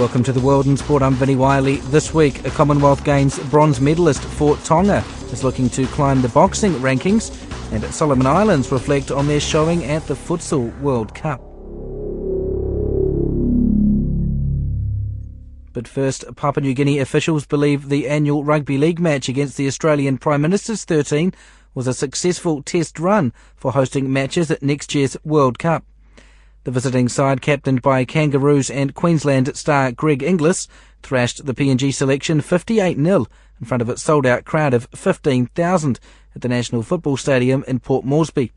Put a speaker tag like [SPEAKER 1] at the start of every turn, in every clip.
[SPEAKER 1] Welcome to the World in Sport. I'm Vinnie Wylie. This week, a Commonwealth Games bronze medalist for Tonga is looking to climb the boxing rankings, and Solomon Islands reflect on their showing at the Futsal World Cup. But first, Papua New Guinea officials believe the annual rugby league match against the Australian Prime Minister's 13 was a successful test run for hosting matches at next year's World Cup. The visiting side, captained by Kangaroos and Queensland star Greg Inglis, thrashed the PNG selection 58-0 in front of its sold-out crowd of 15,000 at the National Football Stadium in Port Moresby.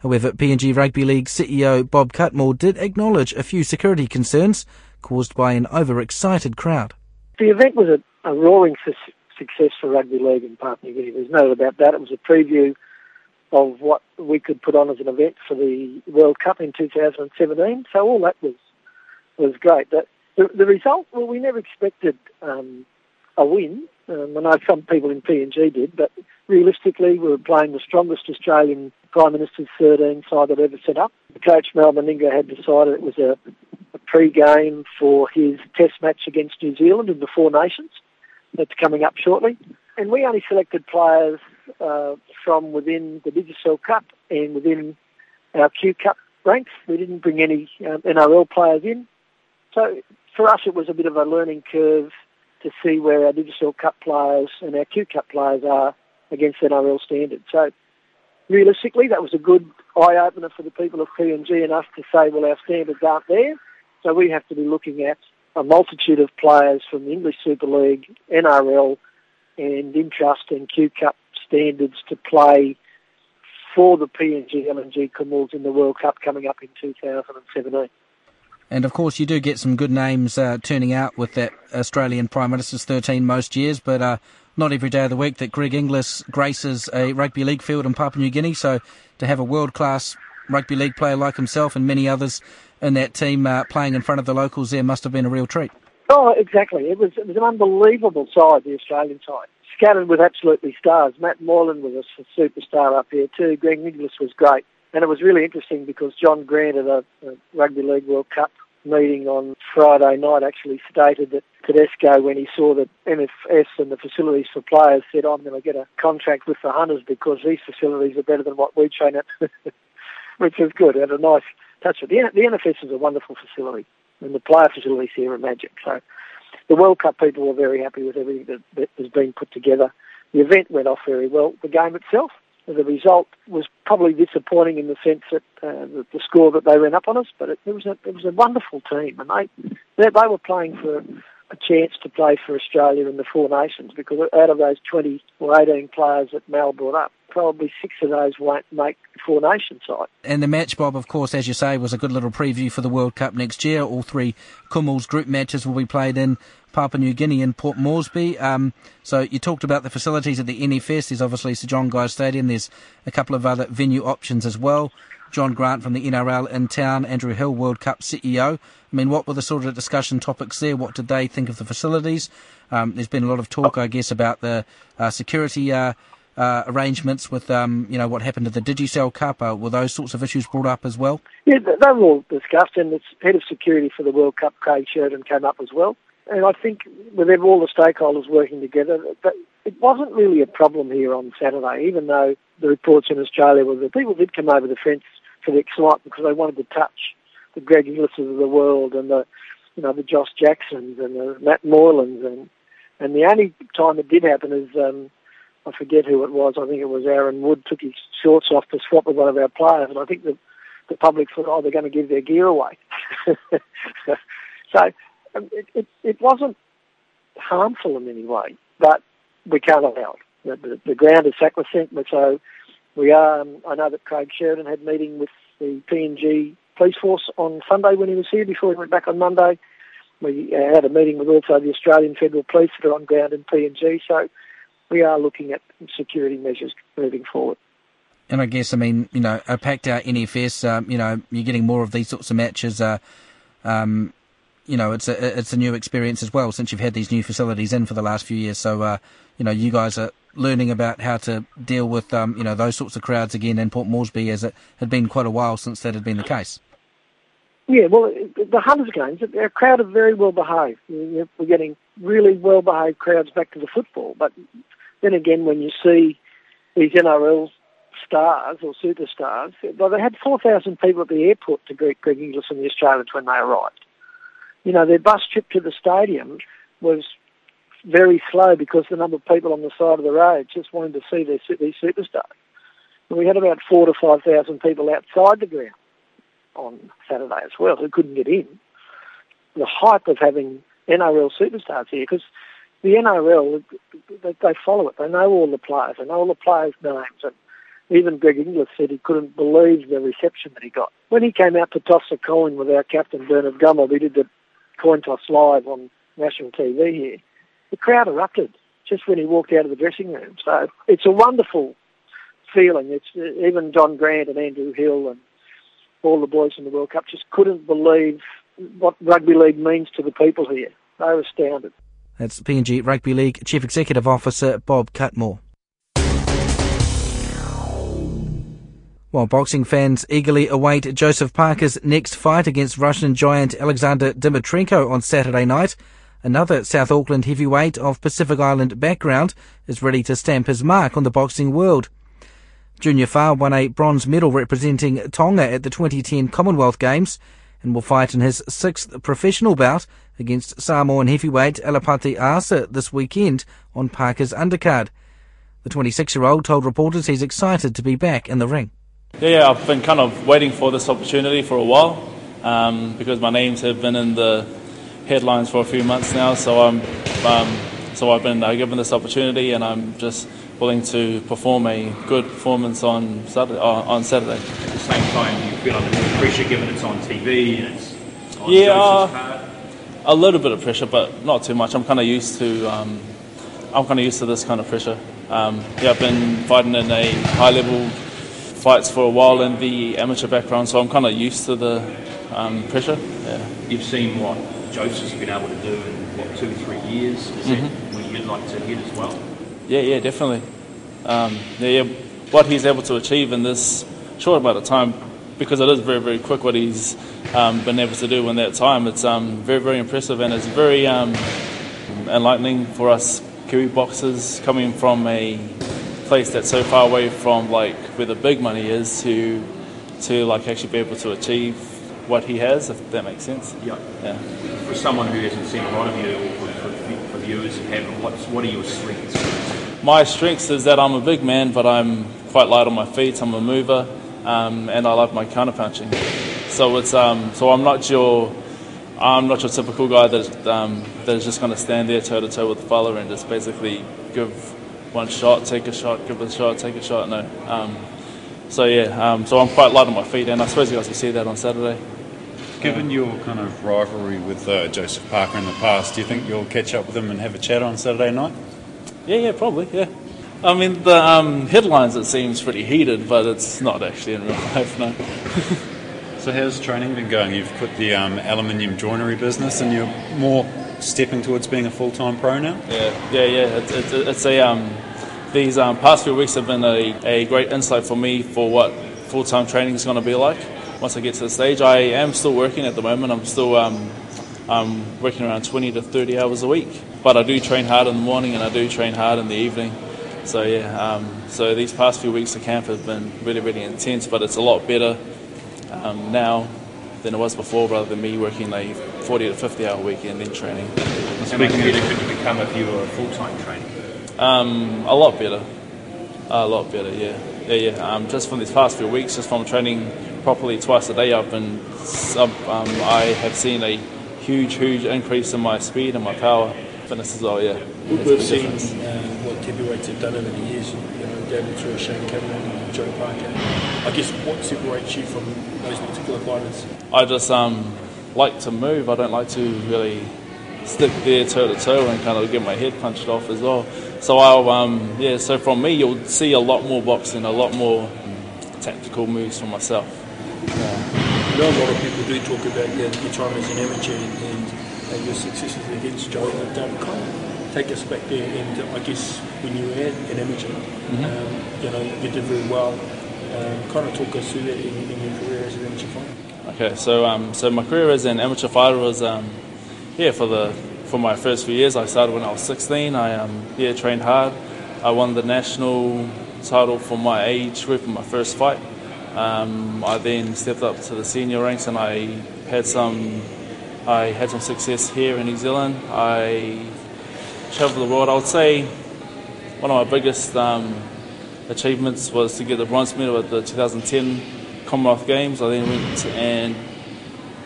[SPEAKER 1] However, PNG Rugby League CEO Bob Cutmore did acknowledge a few security concerns caused by an overexcited crowd.
[SPEAKER 2] The event was a, a roaring su- success for rugby league in Papua New Guinea. There's no doubt about that. It was a preview of what we could put on as an event for the World Cup in 2017. So all that was was great. But the, the result, well, we never expected um, a win. Um, I know some people in PNG did, but realistically, we were playing the strongest Australian Prime Minister's 13 side that ever set up. The coach Mal Meninga had decided it was a, a pre-game for his Test match against New Zealand in the Four Nations. That's coming up shortly. And we only selected players uh, from within the Digicel Cup and within our Q Cup ranks. We didn't bring any um, NRL players in. So for us, it was a bit of a learning curve to see where our Digicel Cup players and our Q Cup players are against NRL standards. So realistically, that was a good eye opener for the people of PNG and us to say, well, our standards aren't there. So we have to be looking at a multitude of players from the English Super League, NRL, and Intrust and Q Cup standards to play for the PNG LNG Kumuls in the World Cup coming up in 2017.
[SPEAKER 1] And of course, you do get some good names uh, turning out with that Australian Prime Minister's 13 most years, but uh, not every day of the week that Greg Inglis graces a rugby league field in Papua New Guinea. So to have a world class rugby league player like himself and many others in that team uh, playing in front of the locals there must have been a real treat.
[SPEAKER 2] Oh, exactly. It was, it was an unbelievable side, the Australian side scattered with absolutely stars. Matt Moylan was a superstar up here too. Greg Inglis was great. And it was really interesting because John Grant at a, a Rugby League World Cup meeting on Friday night actually stated that Tedesco, when he saw the NFS and the facilities for players, said, I'm going to get a contract with the Hunters because these facilities are better than what we train at, which was good. It had a nice touch. The, the NFS is a wonderful facility, and the player facilities here are magic. So the World Cup people were very happy with everything that, that was being put together. The event went off very well. The game itself, the result was probably disappointing in the sense that uh, the, the, score that they ran up on us, but it, it was a it was a wonderful team, and they they, they were playing for a chance to play for Australia in the Four Nations because out of those 20 or 18 players that Mal brought up, probably six of those won't make the Four Nations side.
[SPEAKER 1] And the match, Bob, of course, as you say, was a good little preview for the World Cup next year. All three Kumuls group matches will be played in Papua New Guinea in Port Moresby. Um, so you talked about the facilities at the NFS. There's obviously Sir John Guise Stadium. There's a couple of other venue options as well. John Grant from the NRL in town, Andrew Hill, World Cup CEO. I mean, what were the sort of discussion topics there? What did they think of the facilities? Um, there's been a lot of talk, I guess, about the uh, security uh, uh, arrangements with, um, you know, what happened to the Digicel Cup. Uh, were those sorts of issues brought up as well?
[SPEAKER 2] Yeah, they were all discussed, and the head of security for the World Cup, Craig Sheridan, came up as well. And I think with all the stakeholders working together, it wasn't really a problem here on Saturday, even though the reports in Australia were that people did come over the fence for the excitement because they wanted to touch the Greg Inglis's of the world and the you know the Josh Jacksons and the Matt Moylans and and the only time it did happen is um, I forget who it was. I think it was Aaron Wood took his shorts off to swap with one of our players, and I think the the public thought, oh, they're going to give their gear away. so it, it, it wasn't harmful in any way, but we can't allow it. The, the, the ground is sacrosanct, so we are. Um, I know that Craig Sheridan had a meeting with the PNG police force on Sunday when he was here before he went back on Monday. We uh, had a meeting with also the Australian Federal Police that are on ground in PNG. So we are looking at security measures moving forward.
[SPEAKER 1] And I guess, I mean, you know, a packed out NFS, um, you know, you're getting more of these sorts of matches. Uh, um, you know, it's a it's a new experience as well since you've had these new facilities in for the last few years. So, uh, you know, you guys are learning about how to deal with, um, you know, those sorts of crowds again in Port Moresby, as it had been quite a while since that had been the case.
[SPEAKER 2] Yeah, well, the Hunters games, our crowd are very well behaved. We're getting really well behaved crowds back to the football. But then again, when you see these NRL stars or superstars, well, they had 4,000 people at the airport to greet Greg Inglis and the Australians when they arrived. You know, their bus trip to the stadium was very slow because the number of people on the side of the road just wanted to see their, these superstars. And we had about four to 5,000 people outside the ground on Saturday as well who couldn't get in. The hype of having NRL superstars here because the NRL they, they follow it. They know all the players. They know all the players' names. And even Greg Inglis said he couldn't believe the reception that he got when he came out to toss a coin with our captain Bernard Gummold. We did the coin toss live on national TV here. The crowd erupted just when he walked out of the dressing room. So it's a wonderful feeling. It's uh, even John Grant and Andrew Hill and all the boys in the World Cup just couldn't believe what rugby league means to the people here. They were astounded.
[SPEAKER 1] That's PNG Rugby League Chief Executive Officer Bob Cutmore. While boxing fans eagerly await Joseph Parker's next fight against Russian giant Alexander Dimitrenko on Saturday night, another South Auckland heavyweight of Pacific Island background is ready to stamp his mark on the boxing world. Junior Fa won a bronze medal representing Tonga at the 2010 Commonwealth Games and will fight in his sixth professional bout against Samoan heavyweight Alapati Asa this weekend on Parker's undercard. The 26-year-old told reporters he's excited to be back in the ring.
[SPEAKER 3] Yeah, yeah I've been kind of waiting for this opportunity for a while um, because my names have been in the headlines for a few months now. So I'm, um, so I've been uh, given this opportunity, and I'm just willing to perform a good performance on Saturday. Uh, on Saturday.
[SPEAKER 4] At the same time, you feel under pressure given it's on TV and it's on
[SPEAKER 3] yeah, uh, a little bit of pressure, but not too much. I'm kind of used to. Um, I'm kind of used to this kind of pressure. Um, yeah, I've been fighting in a high level fights for a while in the amateur background, so I'm kind of used to the um, pressure. Yeah.
[SPEAKER 4] You've seen what Joseph's been able to do in what two, three years. Is that where you'd like to hit as well?
[SPEAKER 3] Yeah, yeah, definitely. Um, yeah, yeah, what he's able to achieve in this short amount of time, because it is very, very quick what he's um, been able to do in that time. It's um, very, very impressive, and it's very um, enlightening for us Kiwi boxers coming from a place that's so far away from like where the big money is to to like actually be able to achieve what he has, if that makes sense.
[SPEAKER 4] Yeah. yeah. For someone who hasn't seen a lot of you, for, for, for viewers who haven't, what's, what are your strengths?
[SPEAKER 3] My strengths is that I'm a big man, but I'm quite light on my feet. I'm a mover, um, and I love my counter punching. So it's um, so I'm not your I'm not your typical guy that um, that is just going to stand there toe to toe with the fella and just basically give one shot, take a shot, give it a shot, take a shot. No. Um, so yeah, um, so I'm quite light on my feet, and I suppose you guys will see that on Saturday.
[SPEAKER 5] Given your kind of rivalry with uh, Joseph Parker in the past, do you think you'll catch up with him and have a chat on Saturday night?
[SPEAKER 3] Yeah, yeah, probably, yeah. I mean, the um, headlines it seems pretty heated, but it's not actually in real life, no.
[SPEAKER 5] so how's training been going? You've put the um, aluminium joinery business, and you're more stepping towards being a full-time pro now.
[SPEAKER 3] Yeah, yeah, yeah. It's, it's, a um, these um, past few weeks have been a, a great insight for me for what full-time training is going to be like once I get to the stage. I am still working at the moment. I'm still um, I'm working around 20 to 30 hours a week, but I do train hard in the morning and I do train hard in the evening. So yeah, um, so these past few weeks of camp have been really really intense, but it's a lot better um, now than it was before, rather than me working like 40 to 50 hour week and then training.
[SPEAKER 4] How much better could you become if you were a full time training?
[SPEAKER 3] Um, a lot better. A lot better, yeah. Yeah, yeah. Um, just from these past few weeks, just from training properly twice a day, I've been, um, I have seen a huge, huge increase in my speed and my power, fitness as well, yeah.
[SPEAKER 6] We've seen uh, what heavyweights have done over the years, you know, David through Shane Cameron and Joe Parker. I guess what separates you from those particular fighters?
[SPEAKER 3] I just um, like to move. I don't like to really stick there toe to toe and kind of get my head punched off as well. So I'll, um, yeah. So from me, you'll see a lot more boxing, a lot more tactical moves from myself.
[SPEAKER 6] I know a lot of people do talk about your, your time as an amateur and, and your successes against Joe, but um, kind of take us back there. And I guess when you were an amateur,
[SPEAKER 3] Mm-hmm.
[SPEAKER 6] um, you know, you did very well. Um, kind of talk us through that in, in your career as an amateur fighter.
[SPEAKER 3] Okay, so um, so my career as an amateur fighter was um, yeah for the for my first few years. I started when I was 16. I um, yeah trained hard. I won the national title for my age group in my first fight. Um, I then stepped up to the senior ranks and I had some I had some success here in New Zealand. I travelled the world. I would say one of my biggest um, achievements was to get the bronze medal at the 2010 Commonwealth Games. I then went and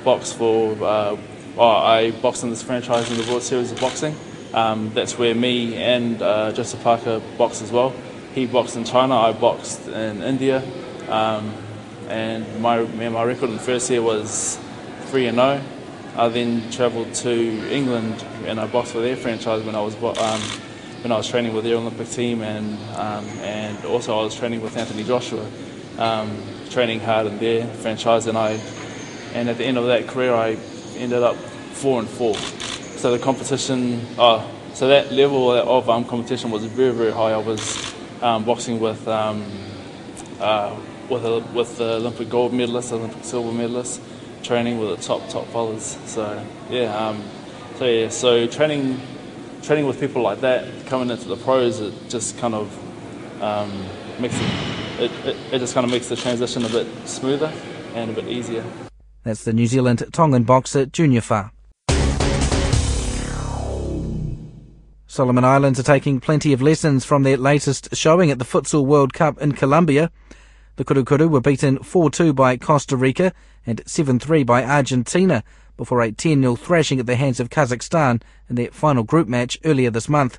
[SPEAKER 3] boxed for. Uh, oh, I boxed in this franchise in the World Series of Boxing. Um, that's where me and uh, Joseph Parker boxed as well. He boxed in China. I boxed in India. Um, and my my record in the first year was three and zero. I then travelled to England and I boxed for their franchise when I was um, when I was training with their Olympic team and um, and also I was training with Anthony Joshua, um, training hard in their franchise and I and at the end of that career I ended up four and four. So the competition, oh, so that level of um, competition was very very high. I was um, boxing with um, uh, with a, with the Olympic gold medalists, Olympic silver medalists, training with the top top fighters. So yeah, um, so yeah, so training training with people like that coming into the pros, it just kind of um, makes it, it, it, just kind of makes the transition a bit smoother and a bit easier.
[SPEAKER 1] That's the New Zealand Tongan boxer Junior Fa. Solomon Islands are taking plenty of lessons from their latest showing at the Futsal World Cup in Colombia. The Kurukuru were beaten 4-2 by Costa Rica and 7-3 by Argentina before a 10-0 thrashing at the hands of Kazakhstan in their final group match earlier this month.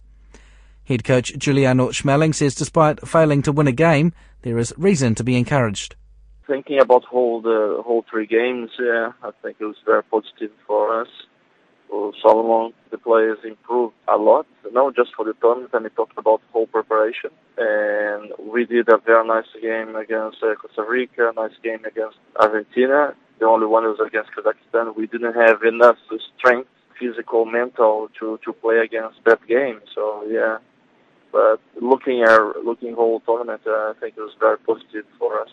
[SPEAKER 1] Head coach Juliano Schmeling says despite failing to win a game, there is reason to be encouraged.
[SPEAKER 7] Thinking about whole the whole three games, yeah, I think it was very positive for us. Solomon, the players improved a lot, not just for the tournament, and we talked about whole preparation. And we did a very nice game against uh, Costa Rica, nice game against Argentina. The only one was against Kazakhstan. We didn't have enough strength, physical, mental to, to play against that game. So yeah, but looking at looking whole tournament, uh, I think it was very positive for us.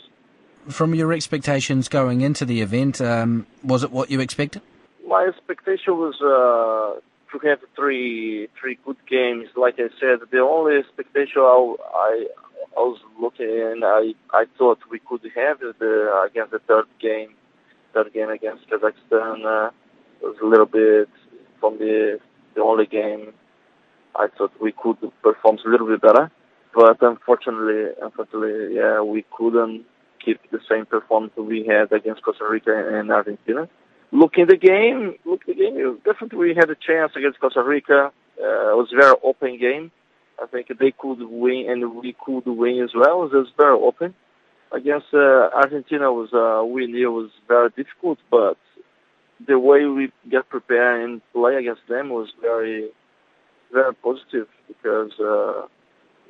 [SPEAKER 1] From your expectations going into the event, um, was it what you expected?
[SPEAKER 7] My expectation was uh, to have three three good games. Like I said, the only expectation I I, I was looking and I I thought we could have the against the third game, third game against Kazakhstan uh, was a little bit from the the only game. I thought we could perform a little bit better, but unfortunately, unfortunately, yeah, we couldn't keep the same performance we had against Costa Rica and Argentina. Looking the game, look the game. Definitely, we had a chance against Costa Rica. Uh, it was a very open game. I think they could win, and we could win as well. It was very open. Against uh, Argentina, was uh, we knew it was very difficult, but the way we get prepared and play against them was very, very positive because uh,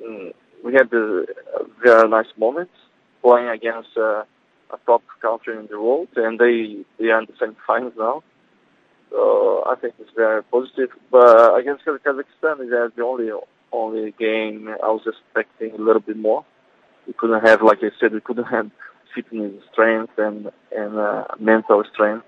[SPEAKER 7] mm, we had a very nice moments playing against uh, a top country in the world, and they they are in the semifinals now. So I think it's very positive. But against Kazakhstan, that's the only only game I was expecting a little bit more. We couldn't have, like I said, we couldn't have fitness strength and and uh, mental strength.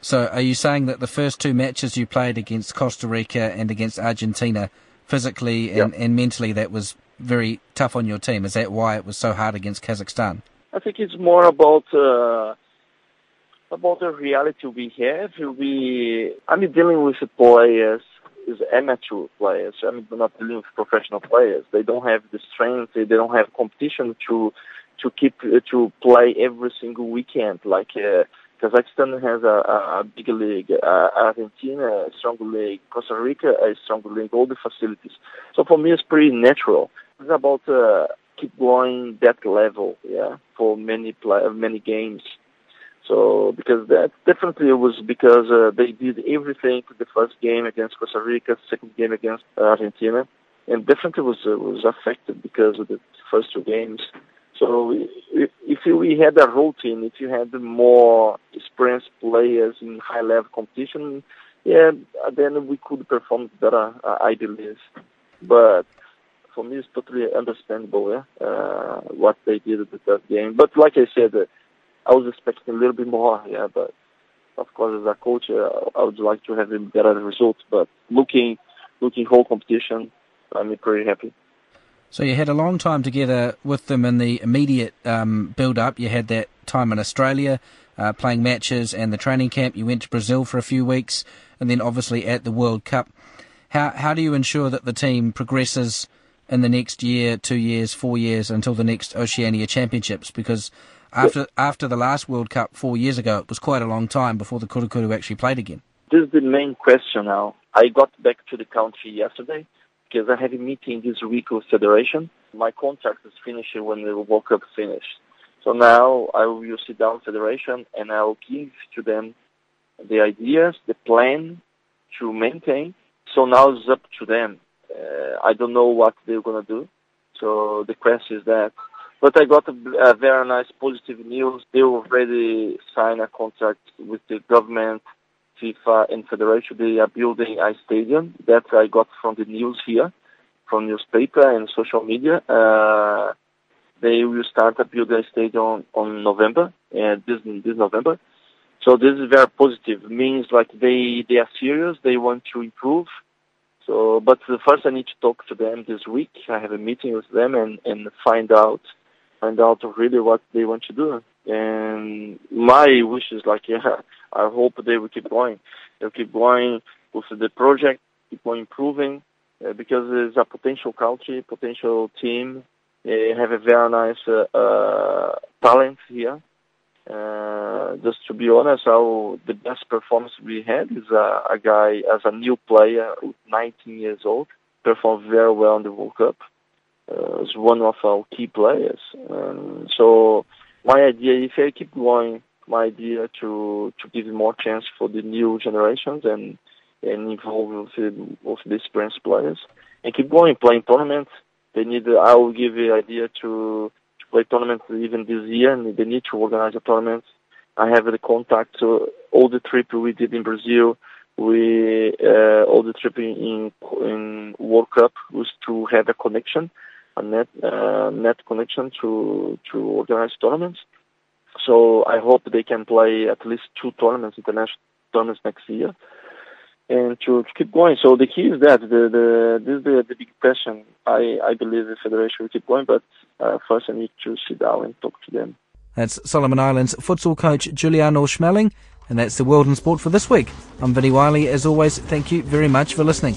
[SPEAKER 1] So, are you saying that the first two matches you played against Costa Rica and against Argentina, physically and,
[SPEAKER 7] Yeah.
[SPEAKER 1] and mentally, that was very tough on your team? Is that why it was so hard against Kazakhstan?
[SPEAKER 7] I think it's more about uh, about the reality we have, we I'm dealing with players, is amateur players. I'm not dealing with professional players. They don't have the strength. They don't have competition to to keep to play every single weekend. Like uh, Kazakhstan has a, a big league, uh, Argentina a strong league, Costa Rica a strong league, all the facilities. So for me, it's pretty natural. It's about uh, keep going that level, yeah, for many play, many games. So because that definitely was because uh, they did everything for the first game against Costa Rica, second game against Argentina, and definitely was uh, was affected because of the first two games. So if we had a routine, if you had more experienced players in high level competition, yeah, then we could perform better, I believe. But for me, it's totally understandable yeah, uh, what they did with third game. But like I said, uh, I was expecting a little bit more, yeah. But of course, as a coach, uh, I would like to have a better result. But looking, looking whole competition, I'm pretty happy.
[SPEAKER 1] So you had a long time together with them in the immediate um, build-up. You had that time in Australia, uh, playing matches and the training camp. You went to Brazil for a few weeks, and then obviously at the World Cup. How how do you ensure that the team progresses in the next year, two years, four years until the next Oceania Championships? Because after after the last World Cup four years ago, it was quite a long time before the Kurukuru actually played again.
[SPEAKER 7] This is the main question now. I got back to the country yesterday because I have a meeting this week with Federation. My contract is finished when the World Cup finished. So now I will sit down Federation and I'll give to them the ideas, the plan to maintain. So now it's up to them. Uh, I don't know what they're to do. So the question is that. But I got a, a very nice positive news. They already signed a contract with the government FIFA and Federation, they are building a stadium that I got from the news here, from newspaper and social media. Uh, they will start to build a stadium on November, and uh, this this November. So this is very positive. It means like they they are serious. They want to improve. So, but first I need to talk to them this week. I have a meeting with them and and find out find out really what they want to do. And my wish is like, yeah, I hope they will keep going. They'll keep going with the project, keep on improving, uh, because there's a potential country, potential team. They have a very nice uh, uh, talent here. Uh, just to be honest, our the best performance we had is a, a guy as a new player, 19 years old, performed very well in the World Cup. Uh, one of our key players. Um, so my idea, if I keep going, my idea to to give more chance for the new generations and and involve with, with the experienced players and keep going playing tournaments. They need. I will give the idea to play tournaments even this year, and they need to organize a tournament. I have the contact to all the trip we did in Brazil. We uh, all the trip in in World Cup was to have a connection a net uh, net connection to to organize tournaments. So I hope they can play at least two tournaments, international tournaments next year, and to, to keep going. So the key is that the the this is the, the big question. I I believe the federation will keep going, but uh, first I need to sit down and talk to them.
[SPEAKER 1] That's Solomon Islands futsal coach Juliano Schmeling, and that's the World in Sport for this week. I'm Vinnie Wylie. As always, thank you very much for listening.